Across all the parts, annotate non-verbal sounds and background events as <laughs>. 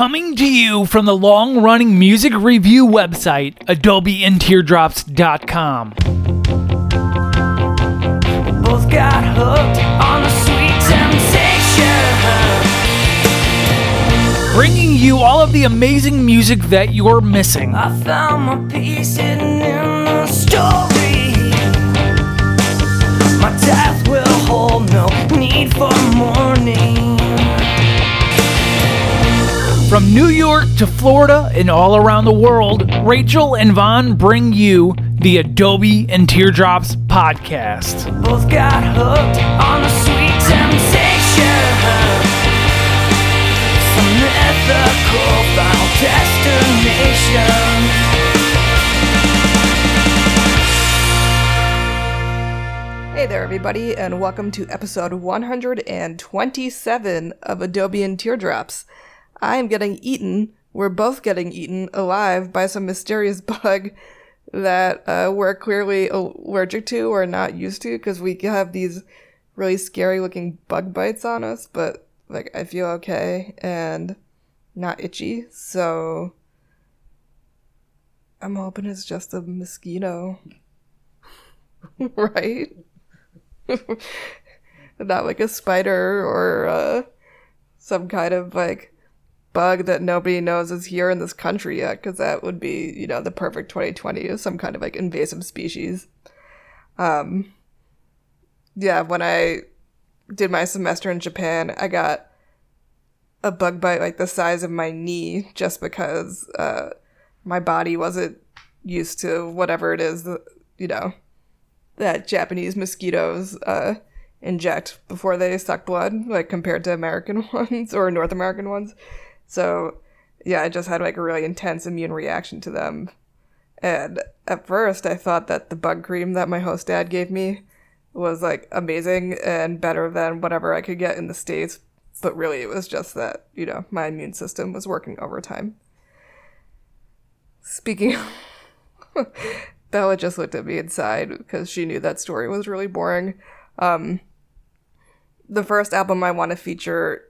Coming to you from the long running music review website, AdobeAndTeardrops.com. Both got hooked on the sweet temptation. Bringing you all of the amazing music that you're missing. I found my peace hidden in the story. My death will hold no need for mourning. From New York to Florida and all around the world, Rachel and Vaughn bring you the Adobe and Teardrops podcast. Both got hooked on the sweet temptation. Some mythical final destination. Hey there, everybody, and welcome to episode 127 of Adobe and Teardrops. I am getting eaten, we're both getting eaten alive by some mysterious <laughs> bug that uh, we're clearly allergic to or not used to because we have these really scary looking bug bites on us, but like I feel okay and not itchy, so I'm hoping it's just a mosquito. <laughs> right? <laughs> not like a spider or uh, some kind of like bug that nobody knows is here in this country yet, because that would be, you know, the perfect 2020 is some kind of like invasive species. Um, yeah, when I did my semester in Japan, I got a bug bite like the size of my knee just because uh, my body wasn't used to whatever it is that, you know, that Japanese mosquitoes uh, inject before they suck blood, like compared to American <laughs> ones or North American ones. So, yeah, I just had like a really intense immune reaction to them. And at first, I thought that the bug cream that my host dad gave me was like amazing and better than whatever I could get in the States. But really, it was just that, you know, my immune system was working overtime. Speaking of <laughs> Bella just looked at me inside because she knew that story was really boring. Um, the first album I want to feature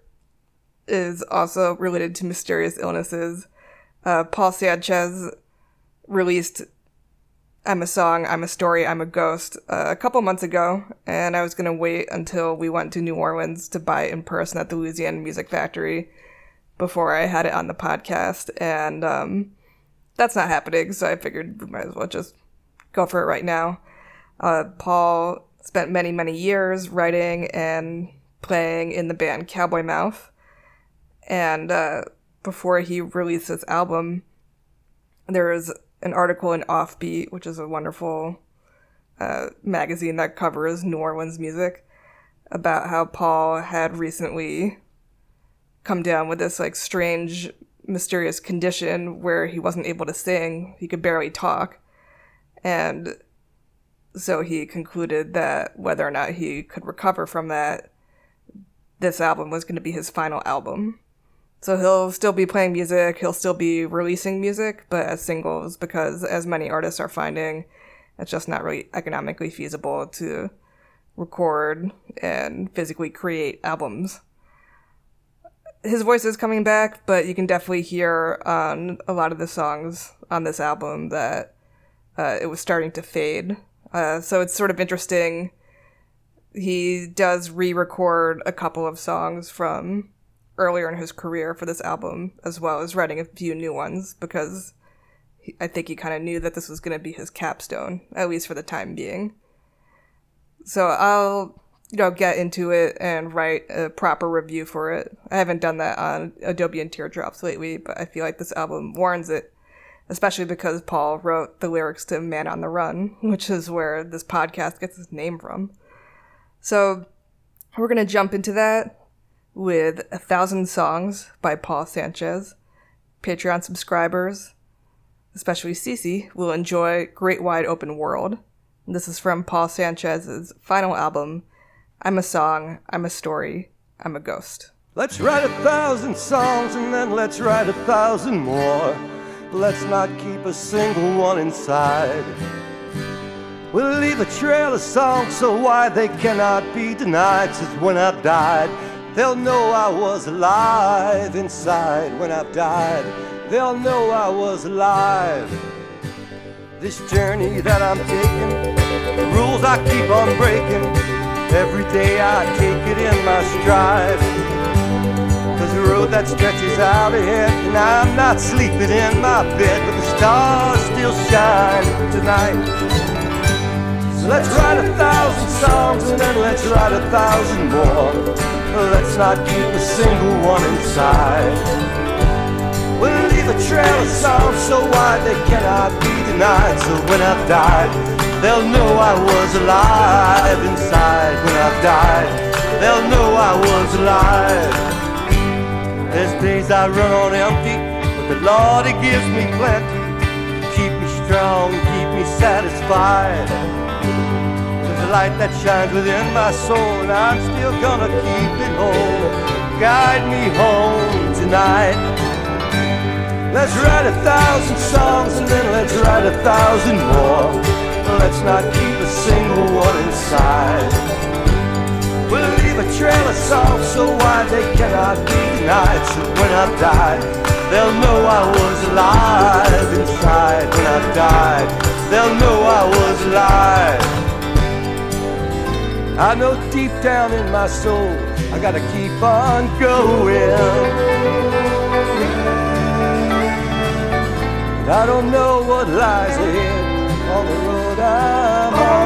is also related to mysterious illnesses. Uh, Paul Sanchez released I'm a Song, I'm a Story, I'm a Ghost uh, a couple months ago, and I was going to wait until we went to New Orleans to buy it in person at the Louisiana Music Factory before I had it on the podcast, and um, that's not happening, so I figured we might as well just go for it right now. Uh, Paul spent many, many years writing and playing in the band Cowboy Mouth. And uh, before he released this album, there was an article in Offbeat, which is a wonderful uh, magazine that covers New Orleans music, about how Paul had recently come down with this like strange, mysterious condition where he wasn't able to sing, he could barely talk. And so he concluded that whether or not he could recover from that, this album was going to be his final album. So he'll still be playing music, he'll still be releasing music, but as singles because as many artists are finding, it's just not really economically feasible to record and physically create albums. His voice is coming back, but you can definitely hear on a lot of the songs on this album that uh, it was starting to fade. Uh, so it's sort of interesting. He does re record a couple of songs from earlier in his career for this album, as well as writing a few new ones, because he, I think he kind of knew that this was going to be his capstone, at least for the time being. So I'll, you know, get into it and write a proper review for it. I haven't done that on Adobe and Teardrops lately, but I feel like this album warrants it especially because Paul wrote the lyrics to Man on the Run, <laughs> which is where this podcast gets its name from. So we're going to jump into that with A Thousand Songs by Paul Sanchez. Patreon subscribers, especially Cece, will enjoy Great Wide Open World. This is from Paul Sanchez's final album, I'm a Song, I'm a Story, I'm a Ghost. Let's write a thousand songs and then let's write a thousand more. Let's not keep a single one inside. We'll leave a trail of songs so wide they cannot be denied. Since when I died, They'll know I was alive inside when I've died. They'll know I was alive. This journey that I'm taking, the rules I keep on breaking. Every day I take it in my stride. Cause the road that stretches out ahead, and I'm not sleeping in my bed, but the stars still shine tonight. So let's write a thousand songs and then let's write a thousand more. Let's not keep a single one inside. We'll leave a trail of songs so wide they cannot be denied. So when I've died, they'll know I was alive inside. When I've died, they'll know I was alive. There's days I run on empty, but the Lord, He gives me plenty. To keep me strong, satisfied. There's a light that shines within my soul, and I'm still gonna keep it whole. Guide me home tonight. Let's write a thousand songs and then let's write a thousand more. Let's not keep a single one inside. We'll leave a trail of songs so wide they cannot be denied. So when I die, they'll know I was alive inside. When I've died, they'll know I was alive. I know deep down in my soul, I gotta keep on going. I don't know what lies ahead on the road I'm on.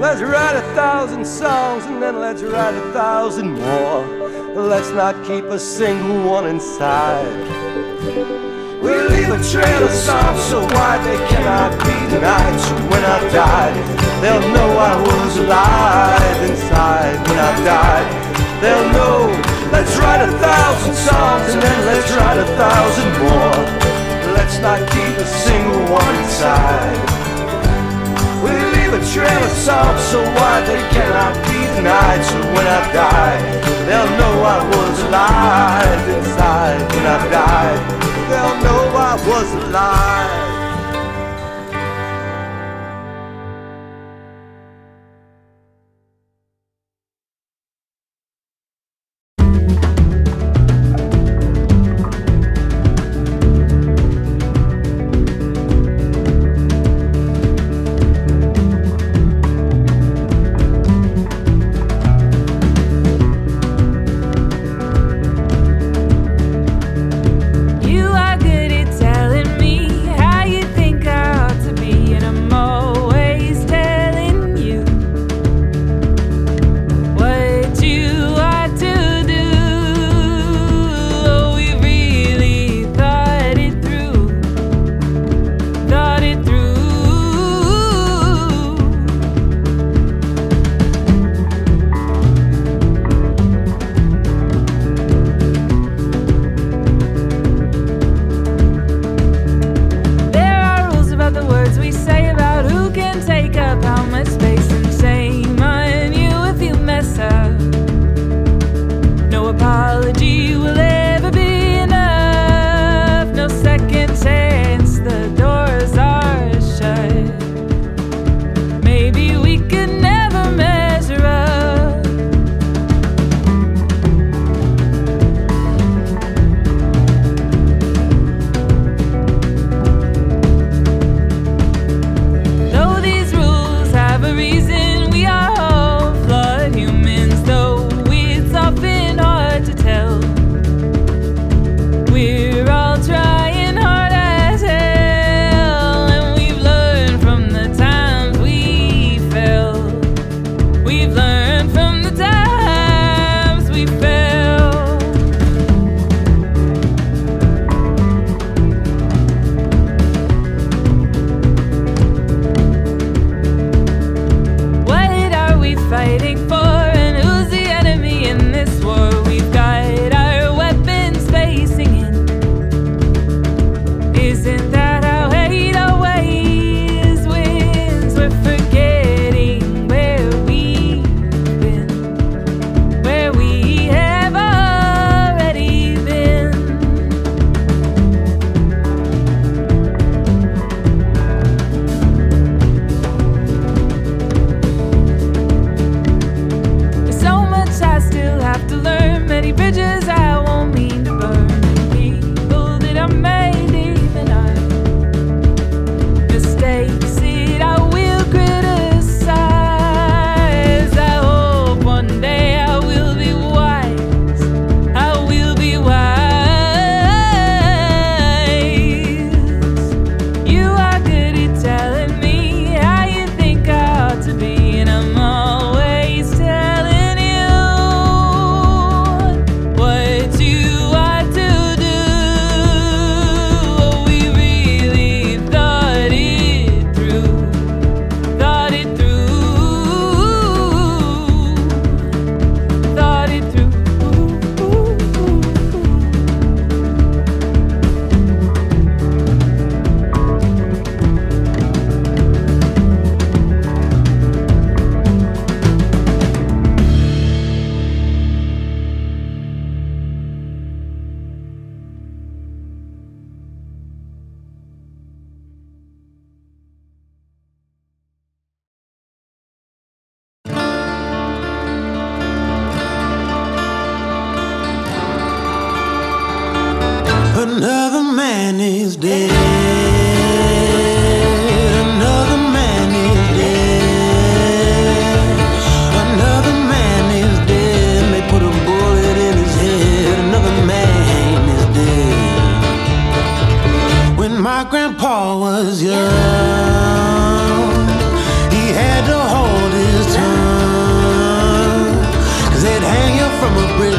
Let's write a thousand songs and then let's write a thousand more. Let's not keep a single one inside. We'll leave a trail of songs so wide they cannot be denied. So when I've died, they'll know I was alive inside. When I've died, they'll know. Let's write a thousand songs and then let's write a thousand more. Let's not keep a single one inside. We'll leave a trail of songs so wide they cannot be denied. So when I die, they'll know I was alive inside. When I've died, they'll know I was alive. fighting for and who's the enemy in this world?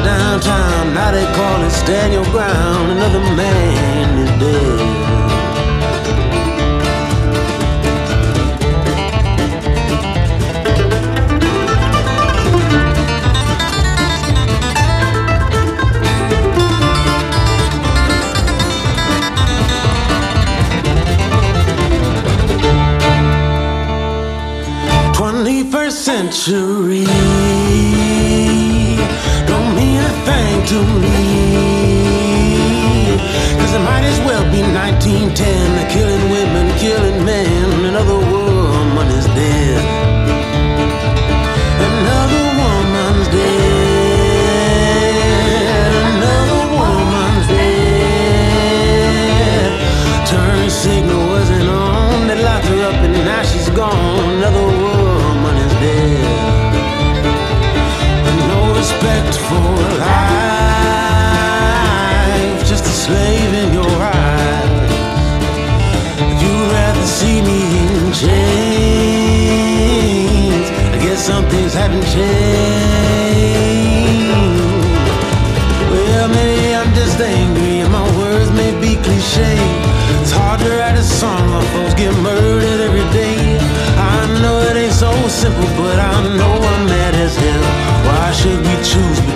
Downtown. Now they call it stand your ground. Another man is dead. Twenty-first don't mean a thing to me. Cause it might as well be 1910. They're killing slave in your eyes. You'd rather see me in chains. I guess some things haven't changed. Well, maybe I'm just angry and my words may be cliche. It's hard to write a song when folks get murdered every day. I know it ain't so simple, but I know I'm mad as hell. Why should we choose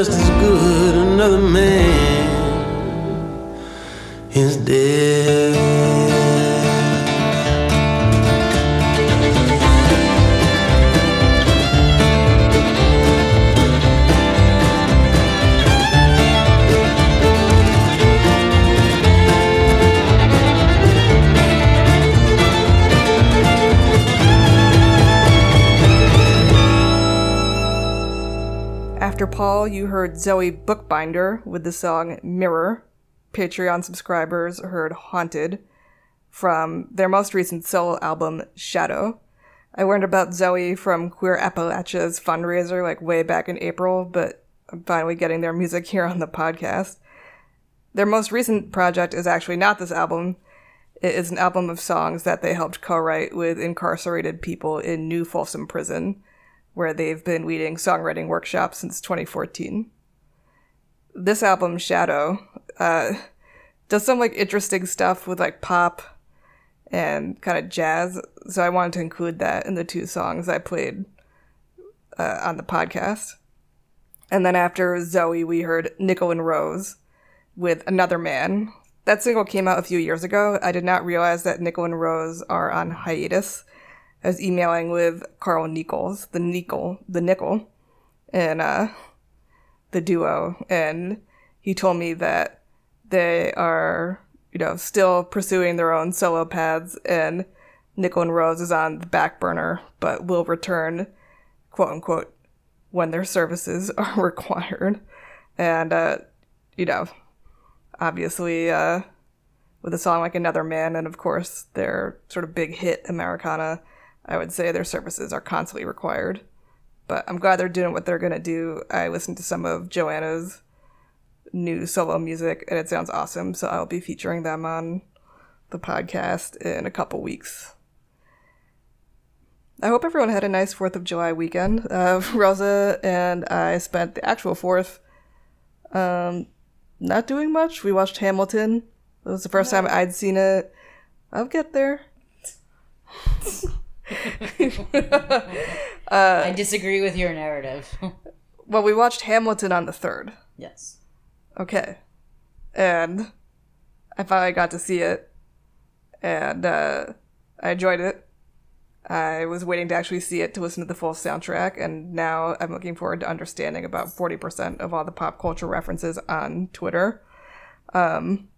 just Paul, you heard Zoe Boekbinder with the song Mirror. Patreon subscribers heard Haunted from their most recent solo album, Shadow. I learned about Zoe from Queer Appalachia's fundraiser like way back in April, but I'm finally getting their music here on the podcast. Their most recent project is actually not this album. It is an album of songs that they helped co-write with incarcerated people in New Folsom Prison, where they've been leading songwriting workshops since 2014. This album, Shadow, uh, does some like interesting stuff with like pop and kind of jazz. So I wanted to include that in the two songs I played uh, on the podcast. And then after Zoe, we heard Nickel and Rose with Another Man. That single came out a few years ago. I did not realize that Nickel and Rose are on hiatus. I was emailing with Carl Nichols, the Nickel, the Nickel, and uh, the duo, and he told me that they are, you know, still pursuing their own solo paths, and Nickel and Rose is on the back burner, but will return, quote unquote, when their services <laughs> are required. And, uh, you know, obviously, uh, with a song like Another Man, and of course their sort of big hit, Americana, I would say their services are constantly required. But I'm glad they're doing what they're going to do. I listened to some of Joanna's new solo music, and it sounds awesome, so I'll be featuring them on the podcast in a couple weeks. I hope everyone had a nice 4th of July weekend. Uh, <laughs> Rosa and I spent the actual 4th um, not doing much. We watched Hamilton. It was the first time I'd seen it. I'll get there. <laughs> <laughs> I disagree with your narrative. <laughs> Well, we watched Hamilton on the third. yes. Okay. And I finally got to see it. And uh, I enjoyed it. I was waiting to actually see it to listen to the full soundtrack, and now I'm looking forward to understanding about 40% of all the pop culture references on Twitter. Um,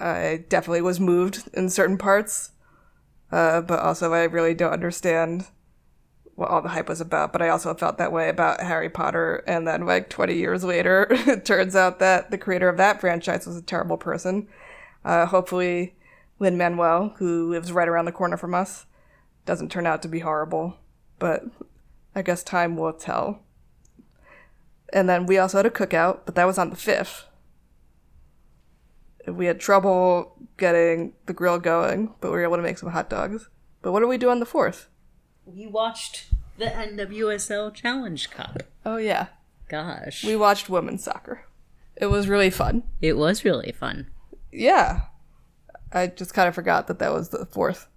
I definitely was moved in certain parts, uh, but also I really don't understand what all the hype was about, but I also felt that way about Harry Potter. And then, like 20 years later, <laughs> it turns out that the creator of that franchise was a terrible person. Uh, hopefully, Lin Manuel, who lives right around the corner from us, doesn't turn out to be horrible. But I guess time will tell. And then we also had a cookout, but that was on the 5th. We had trouble getting the grill going, but we were able to make some hot dogs. But what do we do on the 4th? We watched the NWSL Challenge Cup. Oh, yeah. Gosh. We watched women's soccer. It was really fun. it was really fun. Yeah. I just kind of forgot that that was the fourth.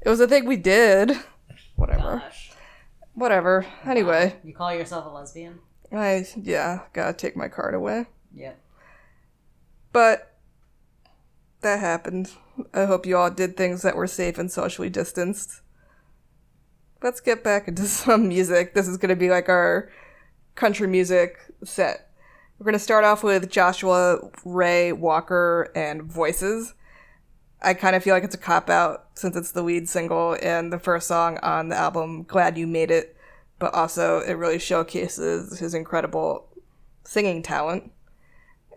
It was a thing we did. Whatever. Whatever. Anyway, You call yourself a lesbian? I, yeah, gotta take my card away. Yep. But that happened. I hope you all did things that were safe and socially distanced. Let's get back into <laughs> some music. This is going to be like our country music set. We're going to start off with Joshua Ray Walker and Voices. I kind of feel like it's a cop out since it's the lead single and the first song on the album, Glad You Made It, but also it really showcases his incredible singing talent.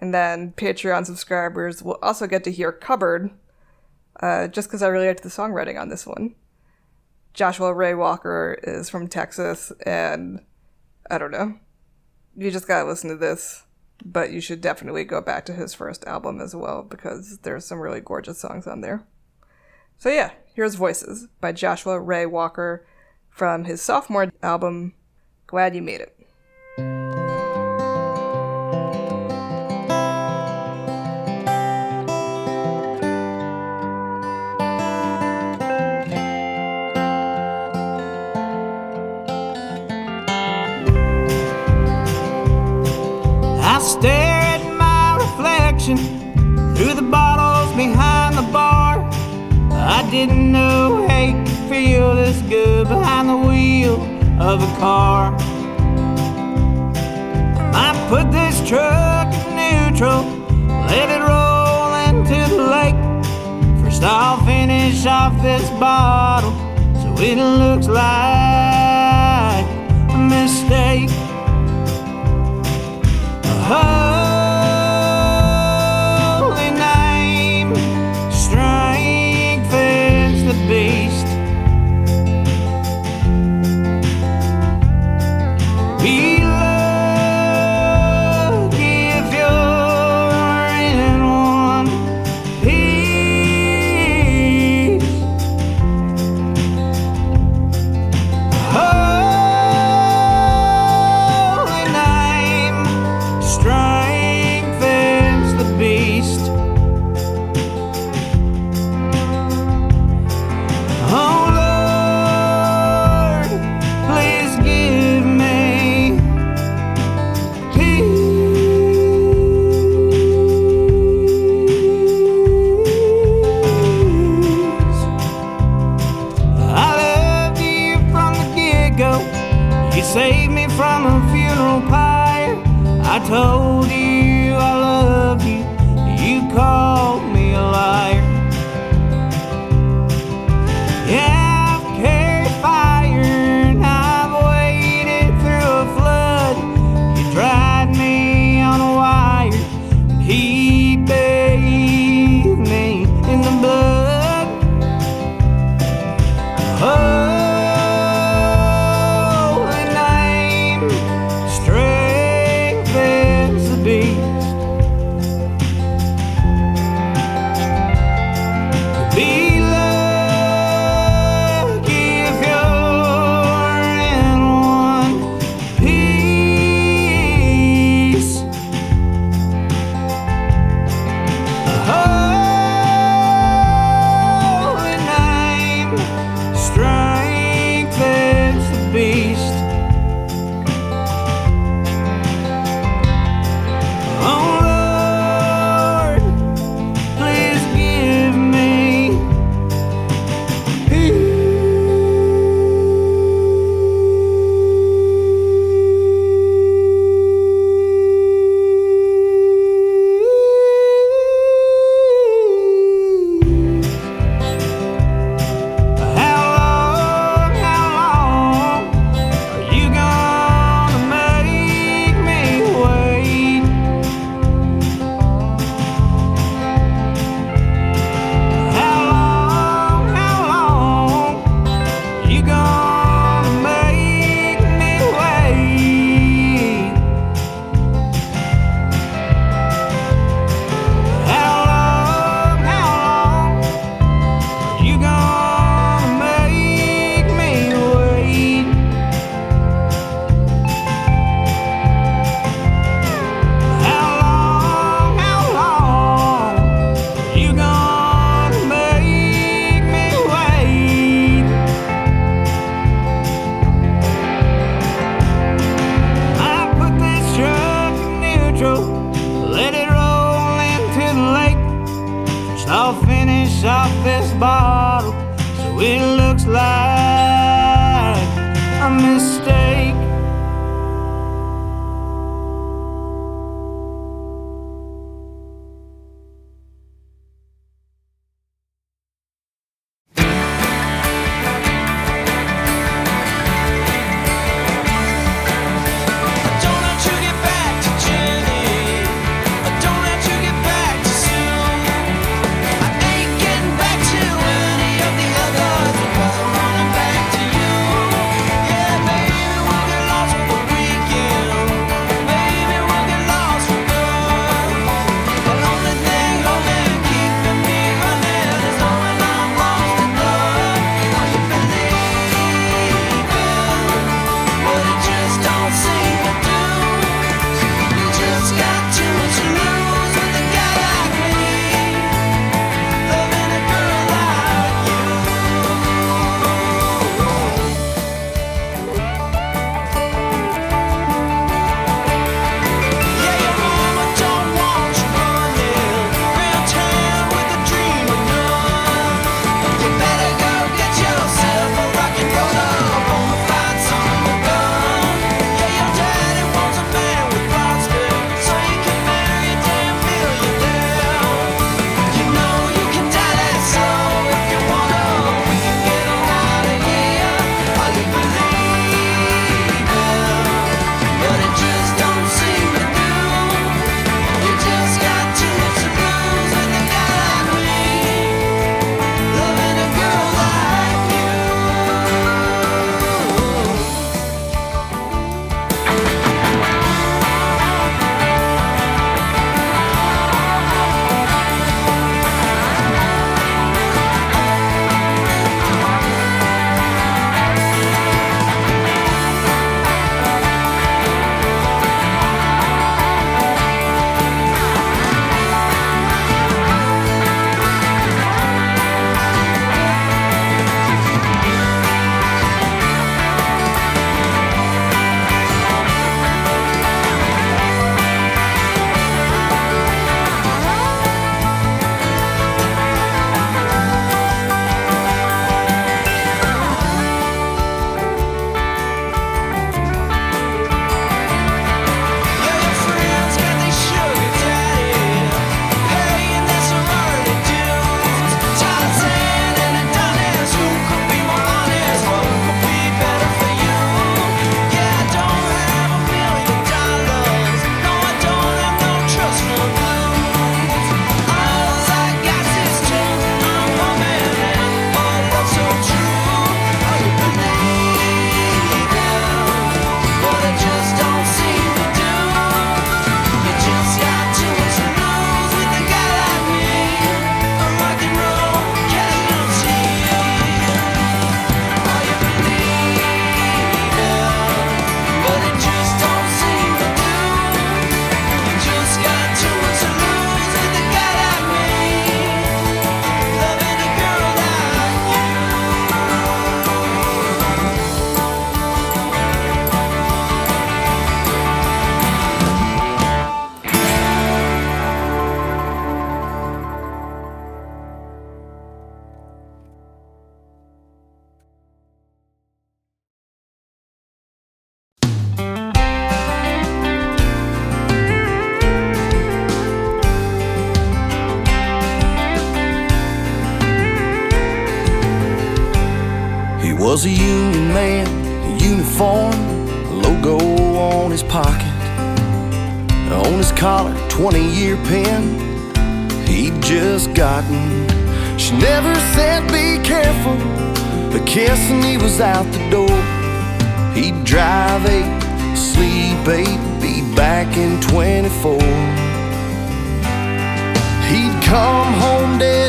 And then Patreon subscribers will also get to hear Cupboard, uh, just because I really liked the songwriting on this one. Joshua Ray Walker is from Texas, and I don't know. You just gotta listen to this, but you should definitely go back to his first album as well, because there's some really gorgeous songs on there. So yeah, here's Voices by Joshua Ray Walker from his sophomore album, Glad You Made It. Didn't know hate could feel this good behind the wheel of a car. I put this truck in neutral, let it roll into the lake. First, I'll finish off this bottle so it looks like a mistake.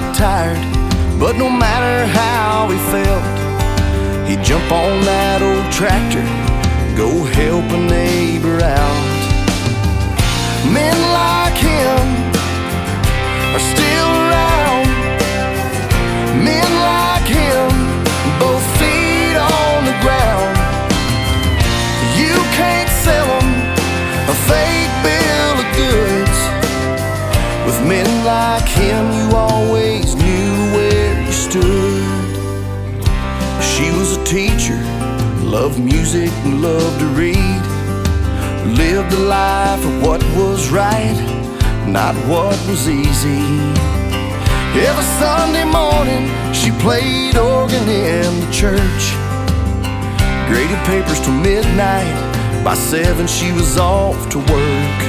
bit tired, but no matter how he felt, he'd jump on that old tractor, go help a neighbor out. Men like him are still around. Men like him, both feet on the ground. You can't sell them a fake bill of goods. With men like him, you always understood. She was a teacher, loved music and loved to read. Lived a life of what was right, not what was easy. Every Sunday morning, she played organ in the church. Graded papers till midnight. By seven, she was off to work.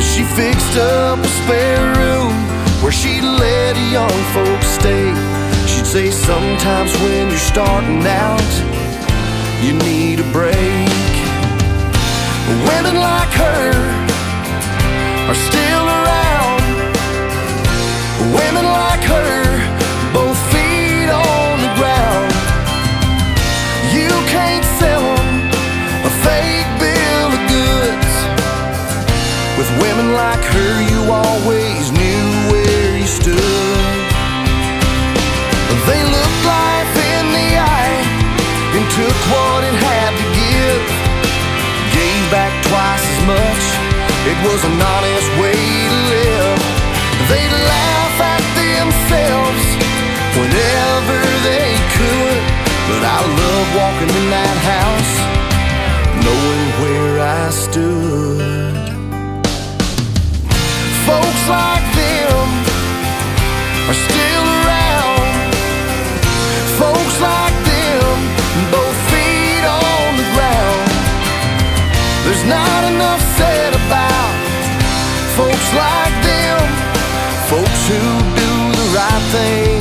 She fixed up a spare room where she young folks stay. She'd say sometimes when you're starting out, you need a break. Women like her are still around. Was an honest way to live. They'd laugh at themselves whenever they could. But I love walking in that house, thing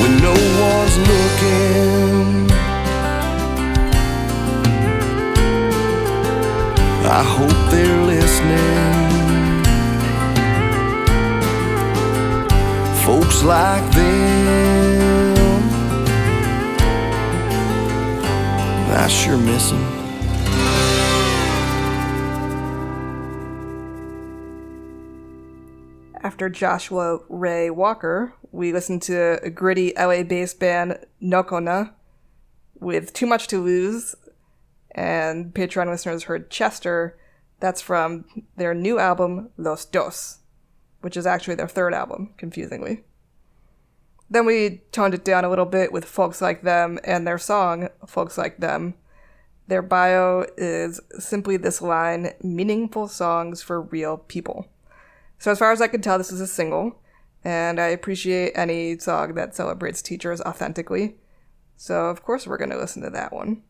when no one's looking. I hope they're listening. Folks like them, I sure miss them. Joshua Ray Walker, we listened to a gritty LA based band Nocona with Too Much to Lose, and Patreon listeners heard Chester. That's from their new album, Los Dos, which is actually their third album, confusingly. Then we toned it down a little bit with Folks Like Them and their song, Folks Like Them. Their bio is simply this line meaningful songs for real people. So, as far as I can tell, this is a single, and I appreciate any song that celebrates teachers authentically. So, of course, we're going to listen to that one.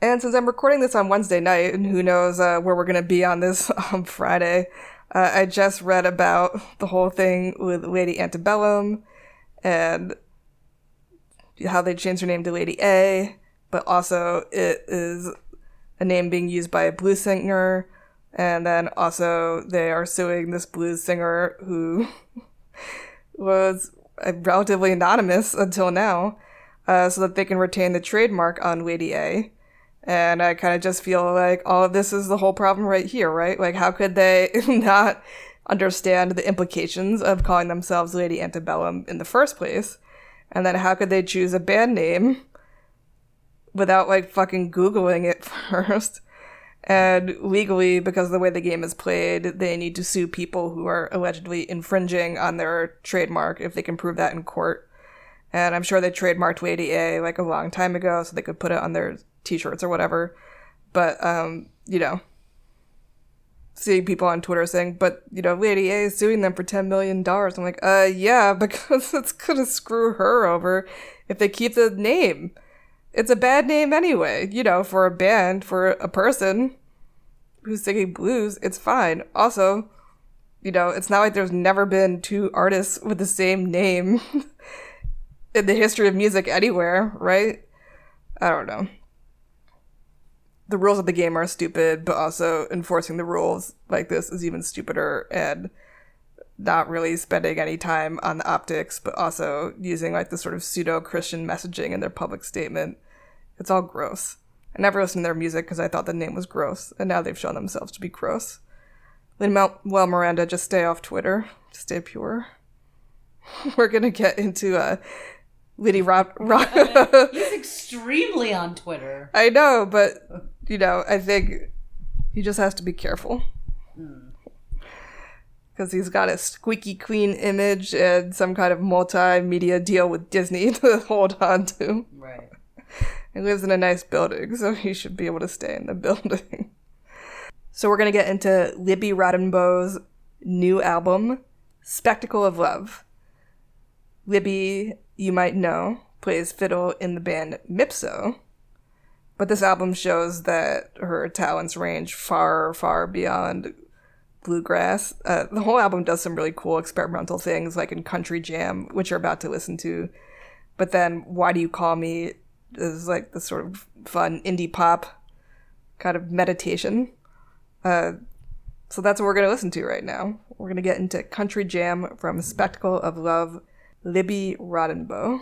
And since I'm recording this on Wednesday night, and who knows uh, where we're going to be on this <laughs> Friday, uh, I just read about the whole thing with Lady Antebellum and how they changed her name to Lady A, but also it is a name being used by a blues singer, and then also they are suing this blues singer who <laughs> was relatively anonymous until now, uh, so that they can retain the trademark on Lady A. And I kind of just feel like all of this is the whole problem right here, right? Like, how could they <laughs> not understand the implications of calling themselves Lady Antebellum in the first place? And then how could they choose a band name without like fucking Googling it <laughs> first? And legally, because of the way the game is played, they need to sue people who are allegedly infringing on their trademark if they can prove that in court. And I'm sure they trademarked Lady A like a long time ago so they could put it on their t-shirts or whatever. But, um, you know, seeing people on Twitter saying, but, you know, Lady A is suing them for $10 million. I'm like, uh, yeah, <laughs> because it's gonna screw her over if they keep the name. It's a bad name anyway, you know, for a band, for a person who's singing blues, it's fine. Also, you know, it's not like there's never been two artists with the same name <laughs> in the history of music anywhere, right? I don't know. The rules of the game are stupid, but also enforcing the rules like this is even stupider and not really spending any time on the optics, but also using like the sort of pseudo Christian messaging in their public statement. It's all gross. I never listened to their music because I thought the name was gross, and now they've shown themselves to be gross. Lin Well Miranda, just stay off Twitter. Stay pure. <laughs> We're gonna get into uh, Liddy Rob. Rob- <laughs> He's extremely on Twitter. I know, but you know, I think he just has to be careful. Because he's got a squeaky clean image and some kind of multimedia deal with Disney <laughs> to hold on to. Right. He lives in a nice building, so he should be able to stay in the building. so we're gonna get into Libby Rodenbough's new album, Spectacle of Love. Libby, you might know, plays fiddle in the band Mipso, but this album shows that her talents range far, far beyond bluegrass. Uh, the whole album does some really cool experimental things, like in Country Jam, which you're about to listen to. But then, Why Do You Call Me is like this sort of fun indie pop kind of meditation. Uh, so that's what we're going to listen to right now. We're going to get into Country Jam from Spectacle of Love, Libby Rodenbough.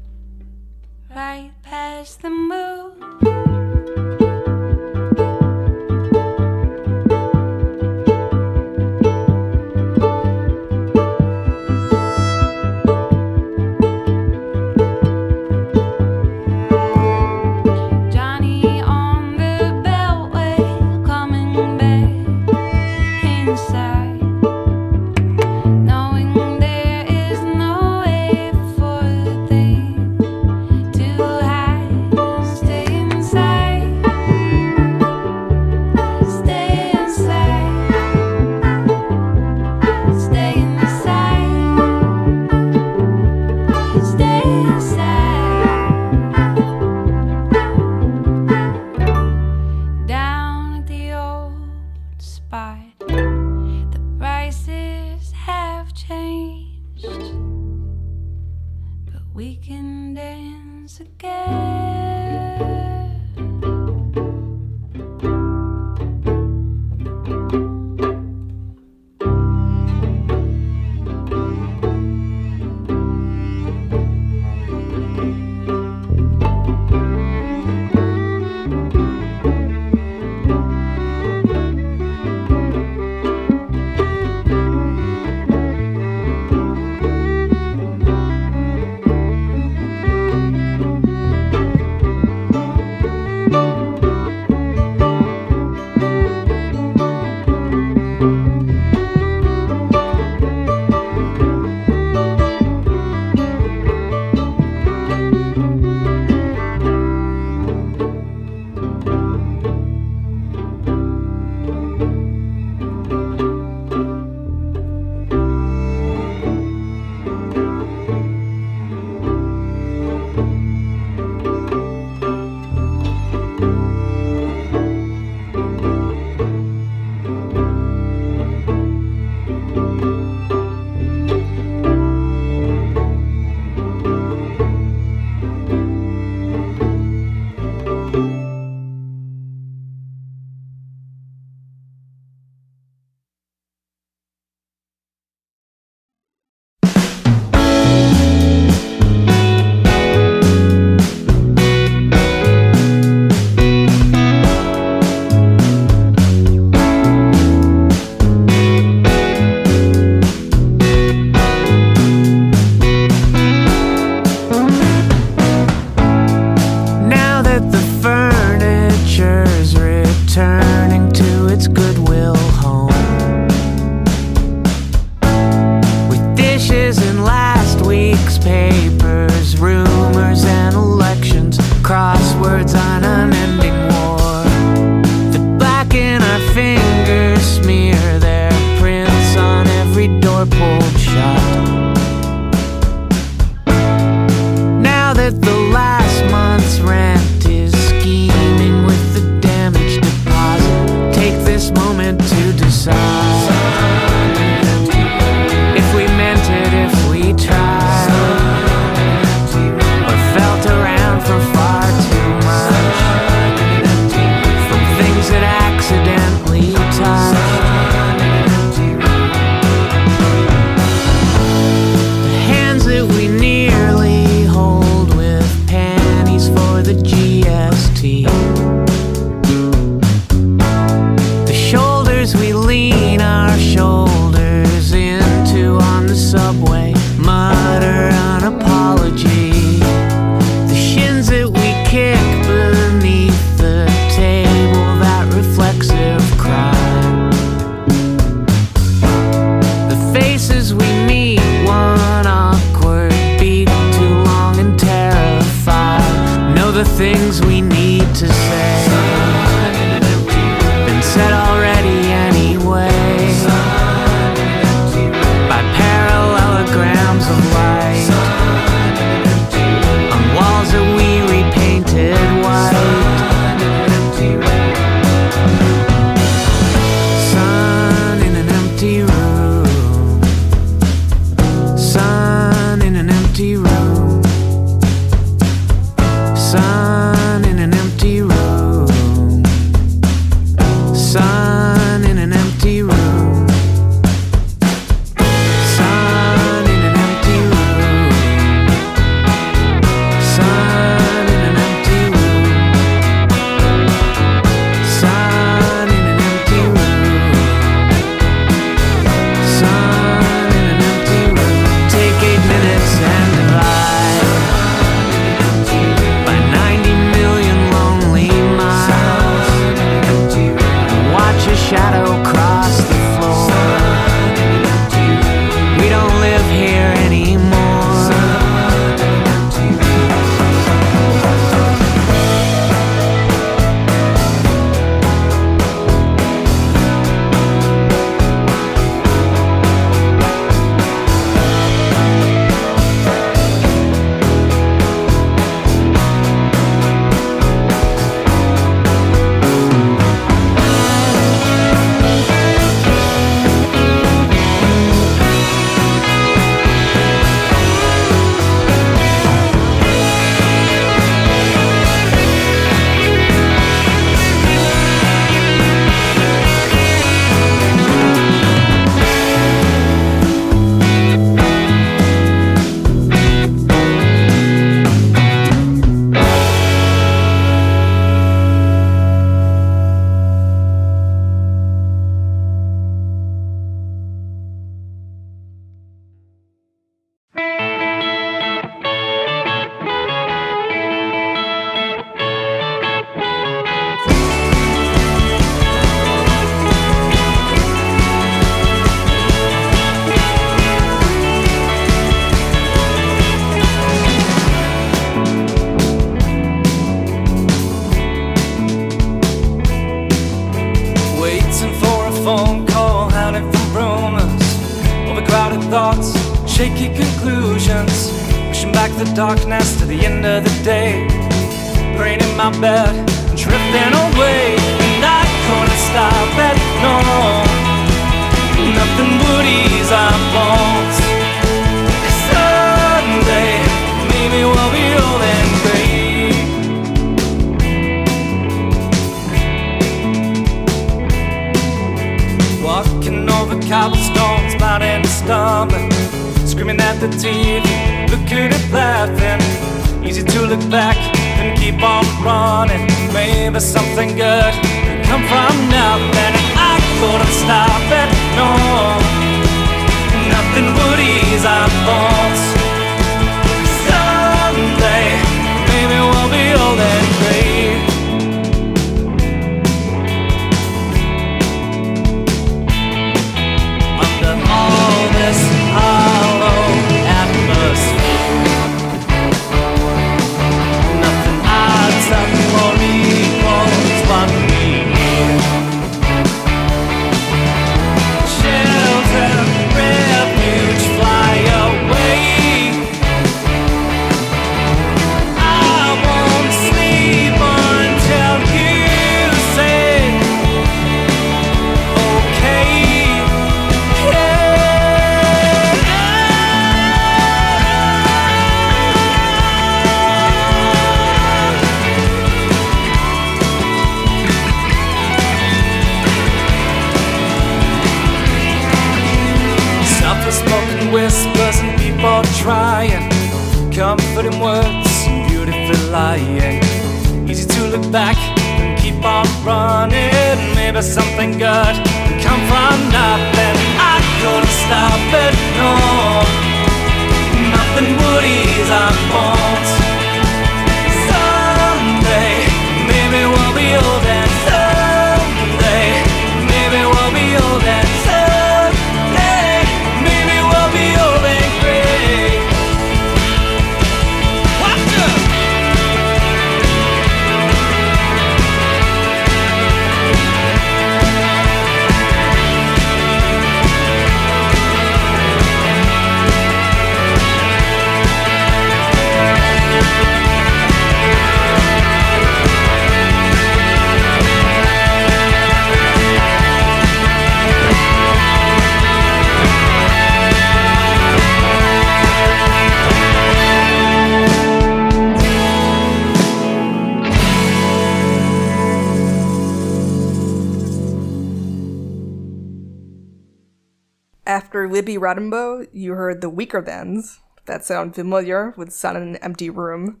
Rodenbough, you heard The Weakerthans, that sound familiar with Sun in an Empty Room,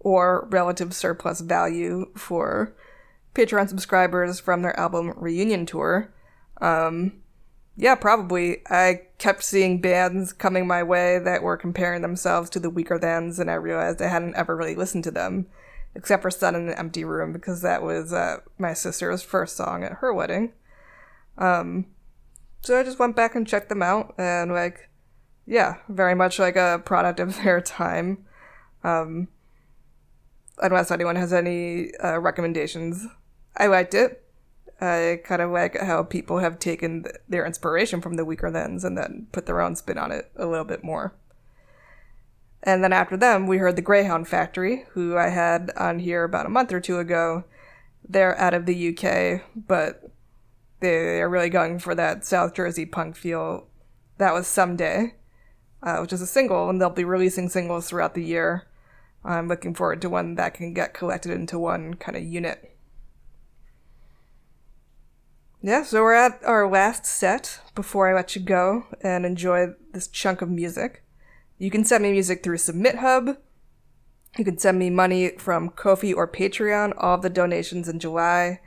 or Relative Surplus Value for Patreon subscribers from their album Reunion Tour. Um, yeah, probably. I kept seeing bands coming my way that were comparing themselves to The Weakerthans, and I realized I hadn't ever really listened to them, except for Sun in an Empty Room, because that was uh, my sister's first song at her wedding. Um, so I just went back and checked them out, and like, yeah, very much like a product of <laughs> their time. Um, unless anyone has any uh, recommendations, I liked it. I kind of like how people have taken th- their inspiration from the Weakerthans and then put their own spin on it a little bit more. And then after them, we heard the Greyhound Factory, who I had on here about a month or two ago. They're out of the UK, but they are really going for that South Jersey punk feel. That was Someday, uh, which is a single, and they'll be releasing singles throughout the year. I'm looking forward to one that can get collected into one kind of unit. Yeah, so we're at our last set before I let you go and enjoy this chunk of music. You can send me music through SubmitHub. You can send me money from Ko-fi or Patreon. All the donations in July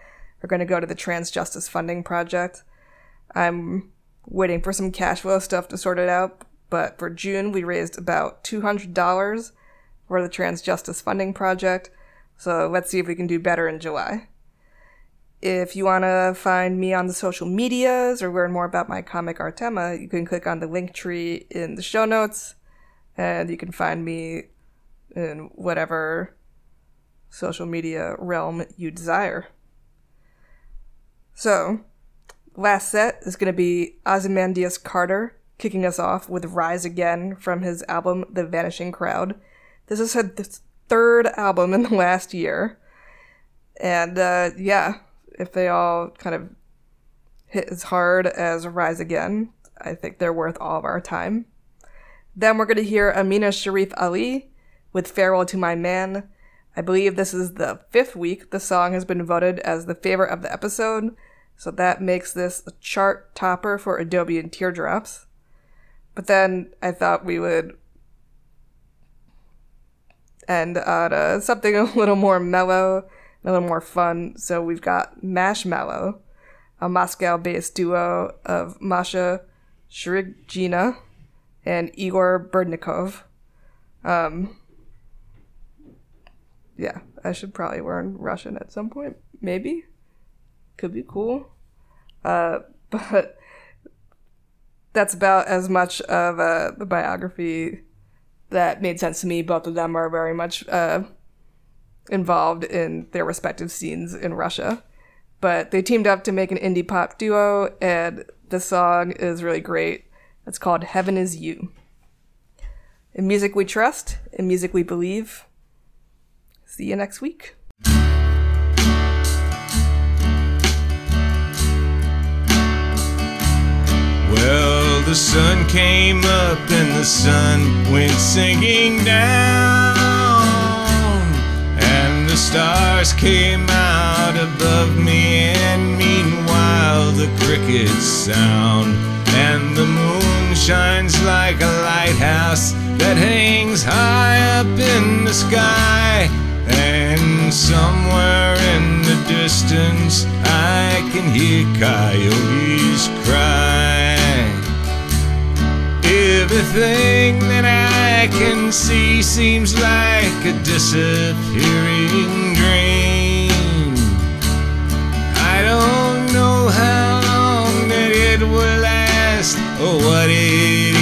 are going to go to the Trans Justice Funding Project. I'm waiting for some cash flow stuff to sort it out, but for June we raised about $200 for the Trans Justice Funding Project. So let's see if we can do better in July. If you want to find me on the social medias or learn more about my comic Artema, you can click on the Linktree in the show notes and you can find me in whatever social media realm you desire. So, last set is going to be Ozymandias Carter kicking us off with Rise Again from his album The Vanishing Crowd. This is his third album in the <laughs> last year. And uh, yeah, if they all kind of hit as hard as Rise Again, I think they're worth all of our time. Then we're going to hear Amina Sharif Ali with Farewell to My Man. I believe this is the fifth week the song has been voted as the favorite of the episode, so that makes this a chart topper for Adobe and Teardrops. But then I thought we would end on uh, something <laughs> a little more mellow, a little more fun. So we've got Mashmallow, a Moscow based duo of Masha Shrigina and Igor Berdnikov. Um, yeah, I should probably learn Russian at some point. Maybe. Could be cool. Uh, <laughs> but that's about as much of uh, the biography that made sense to me. Both of them are very much uh, involved in their respective scenes in Russia. But they teamed up to make an indie pop duo, and the song is really great. It's called Heaven Is You. In music we trust, in music we believe. See you next week. Well, the sun came up and the sun went sinking down. And the stars came out above me, and meanwhile the crickets sound. And the moon shines like a lighthouse that hangs high up in the sky. Somewhere in the distance, I can hear coyotes cry. Everything that I can see seems like a disappearing dream. I don't know how long that it will last or what it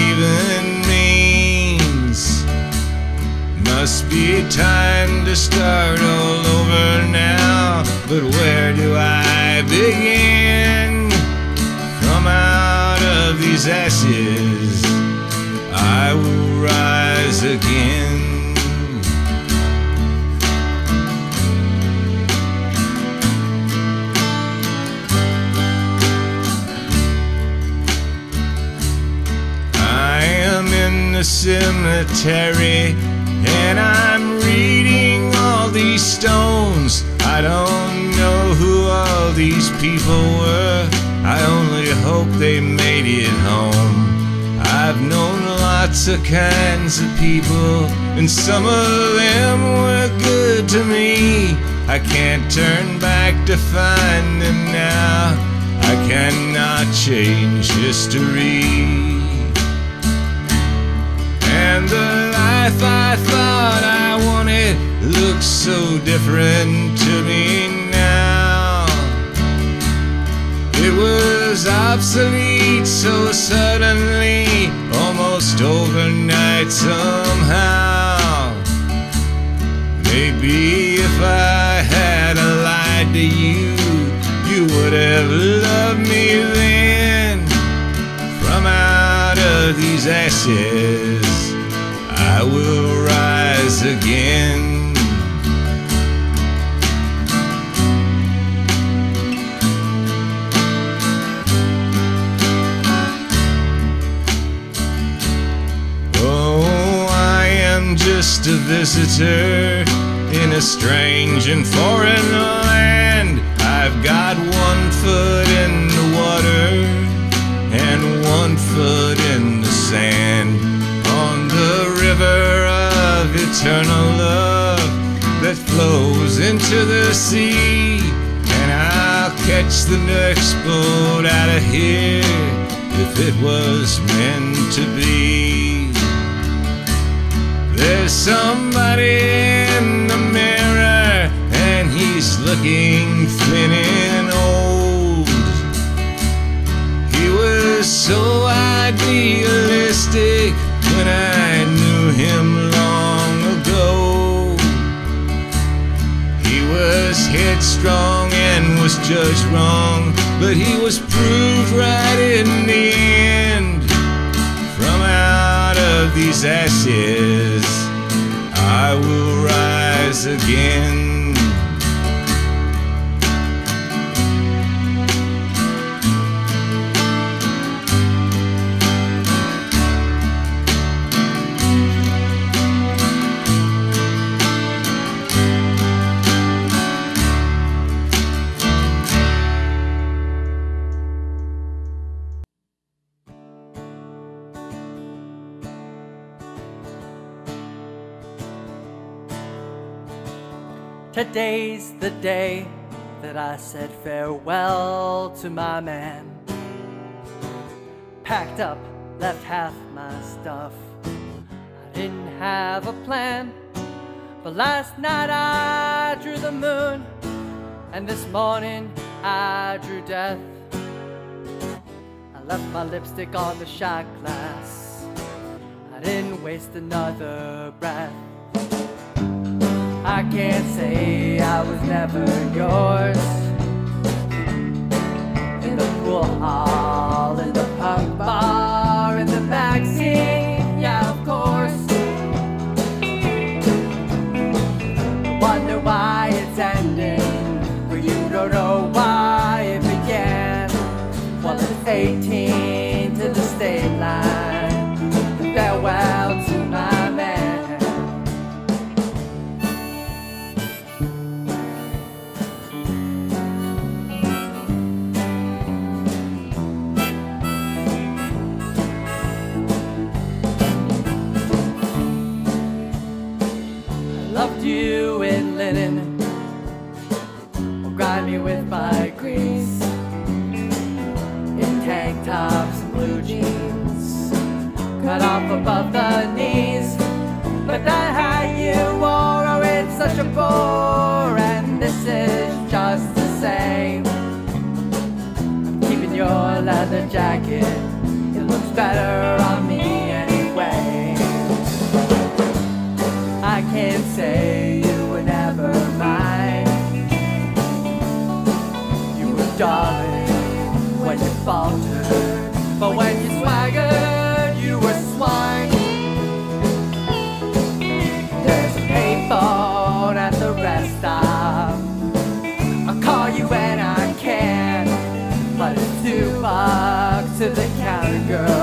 Must be time to start all over now, but where do I begin? From out of these ashes, I will rise again. I am in the cemetery and I'm reading all these stones. I don't know who all these people were. I only hope they made it home. I've known lots of kinds of people, and some of them were good to me. I can't turn back to find them now. I cannot change history. Life I thought I wanted looks so different to me now. It was obsolete so suddenly, almost overnight somehow. Maybe if I had lied to you, you would have loved me then. From out of these ashes, I will rise again. Oh, I am just a visitor in a strange and foreign land. I've got one foot in the water and one foot in the sand eternal love that flows into the sea. And I'll catch the next boat out of here if it was meant to be. There's somebody in the mirror, and he's looking thin and old. He was so idealistic when I knew him was headstrong and was judged wrong, but he was proved right in the end. From out of these ashes, I will rise again. Today's the day that I said farewell to my man. Packed up, left half my stuff. I didn't have a plan, but last night I drew the moon, and this morning I drew death. I left my lipstick on the shot glass. I didn't waste another breath. I can't say I was never yours. In the pool hall, in the punk bar, in the magazine, yeah, of course. Wonder why it's ending, but you don't know why it began. Well, it's 18 bore, and this is just the same. I'm keeping your leather jacket, it looks better on me anyway. I can't say you were never mine. You were darling when you faltered, but when you but it's to the counter, girl.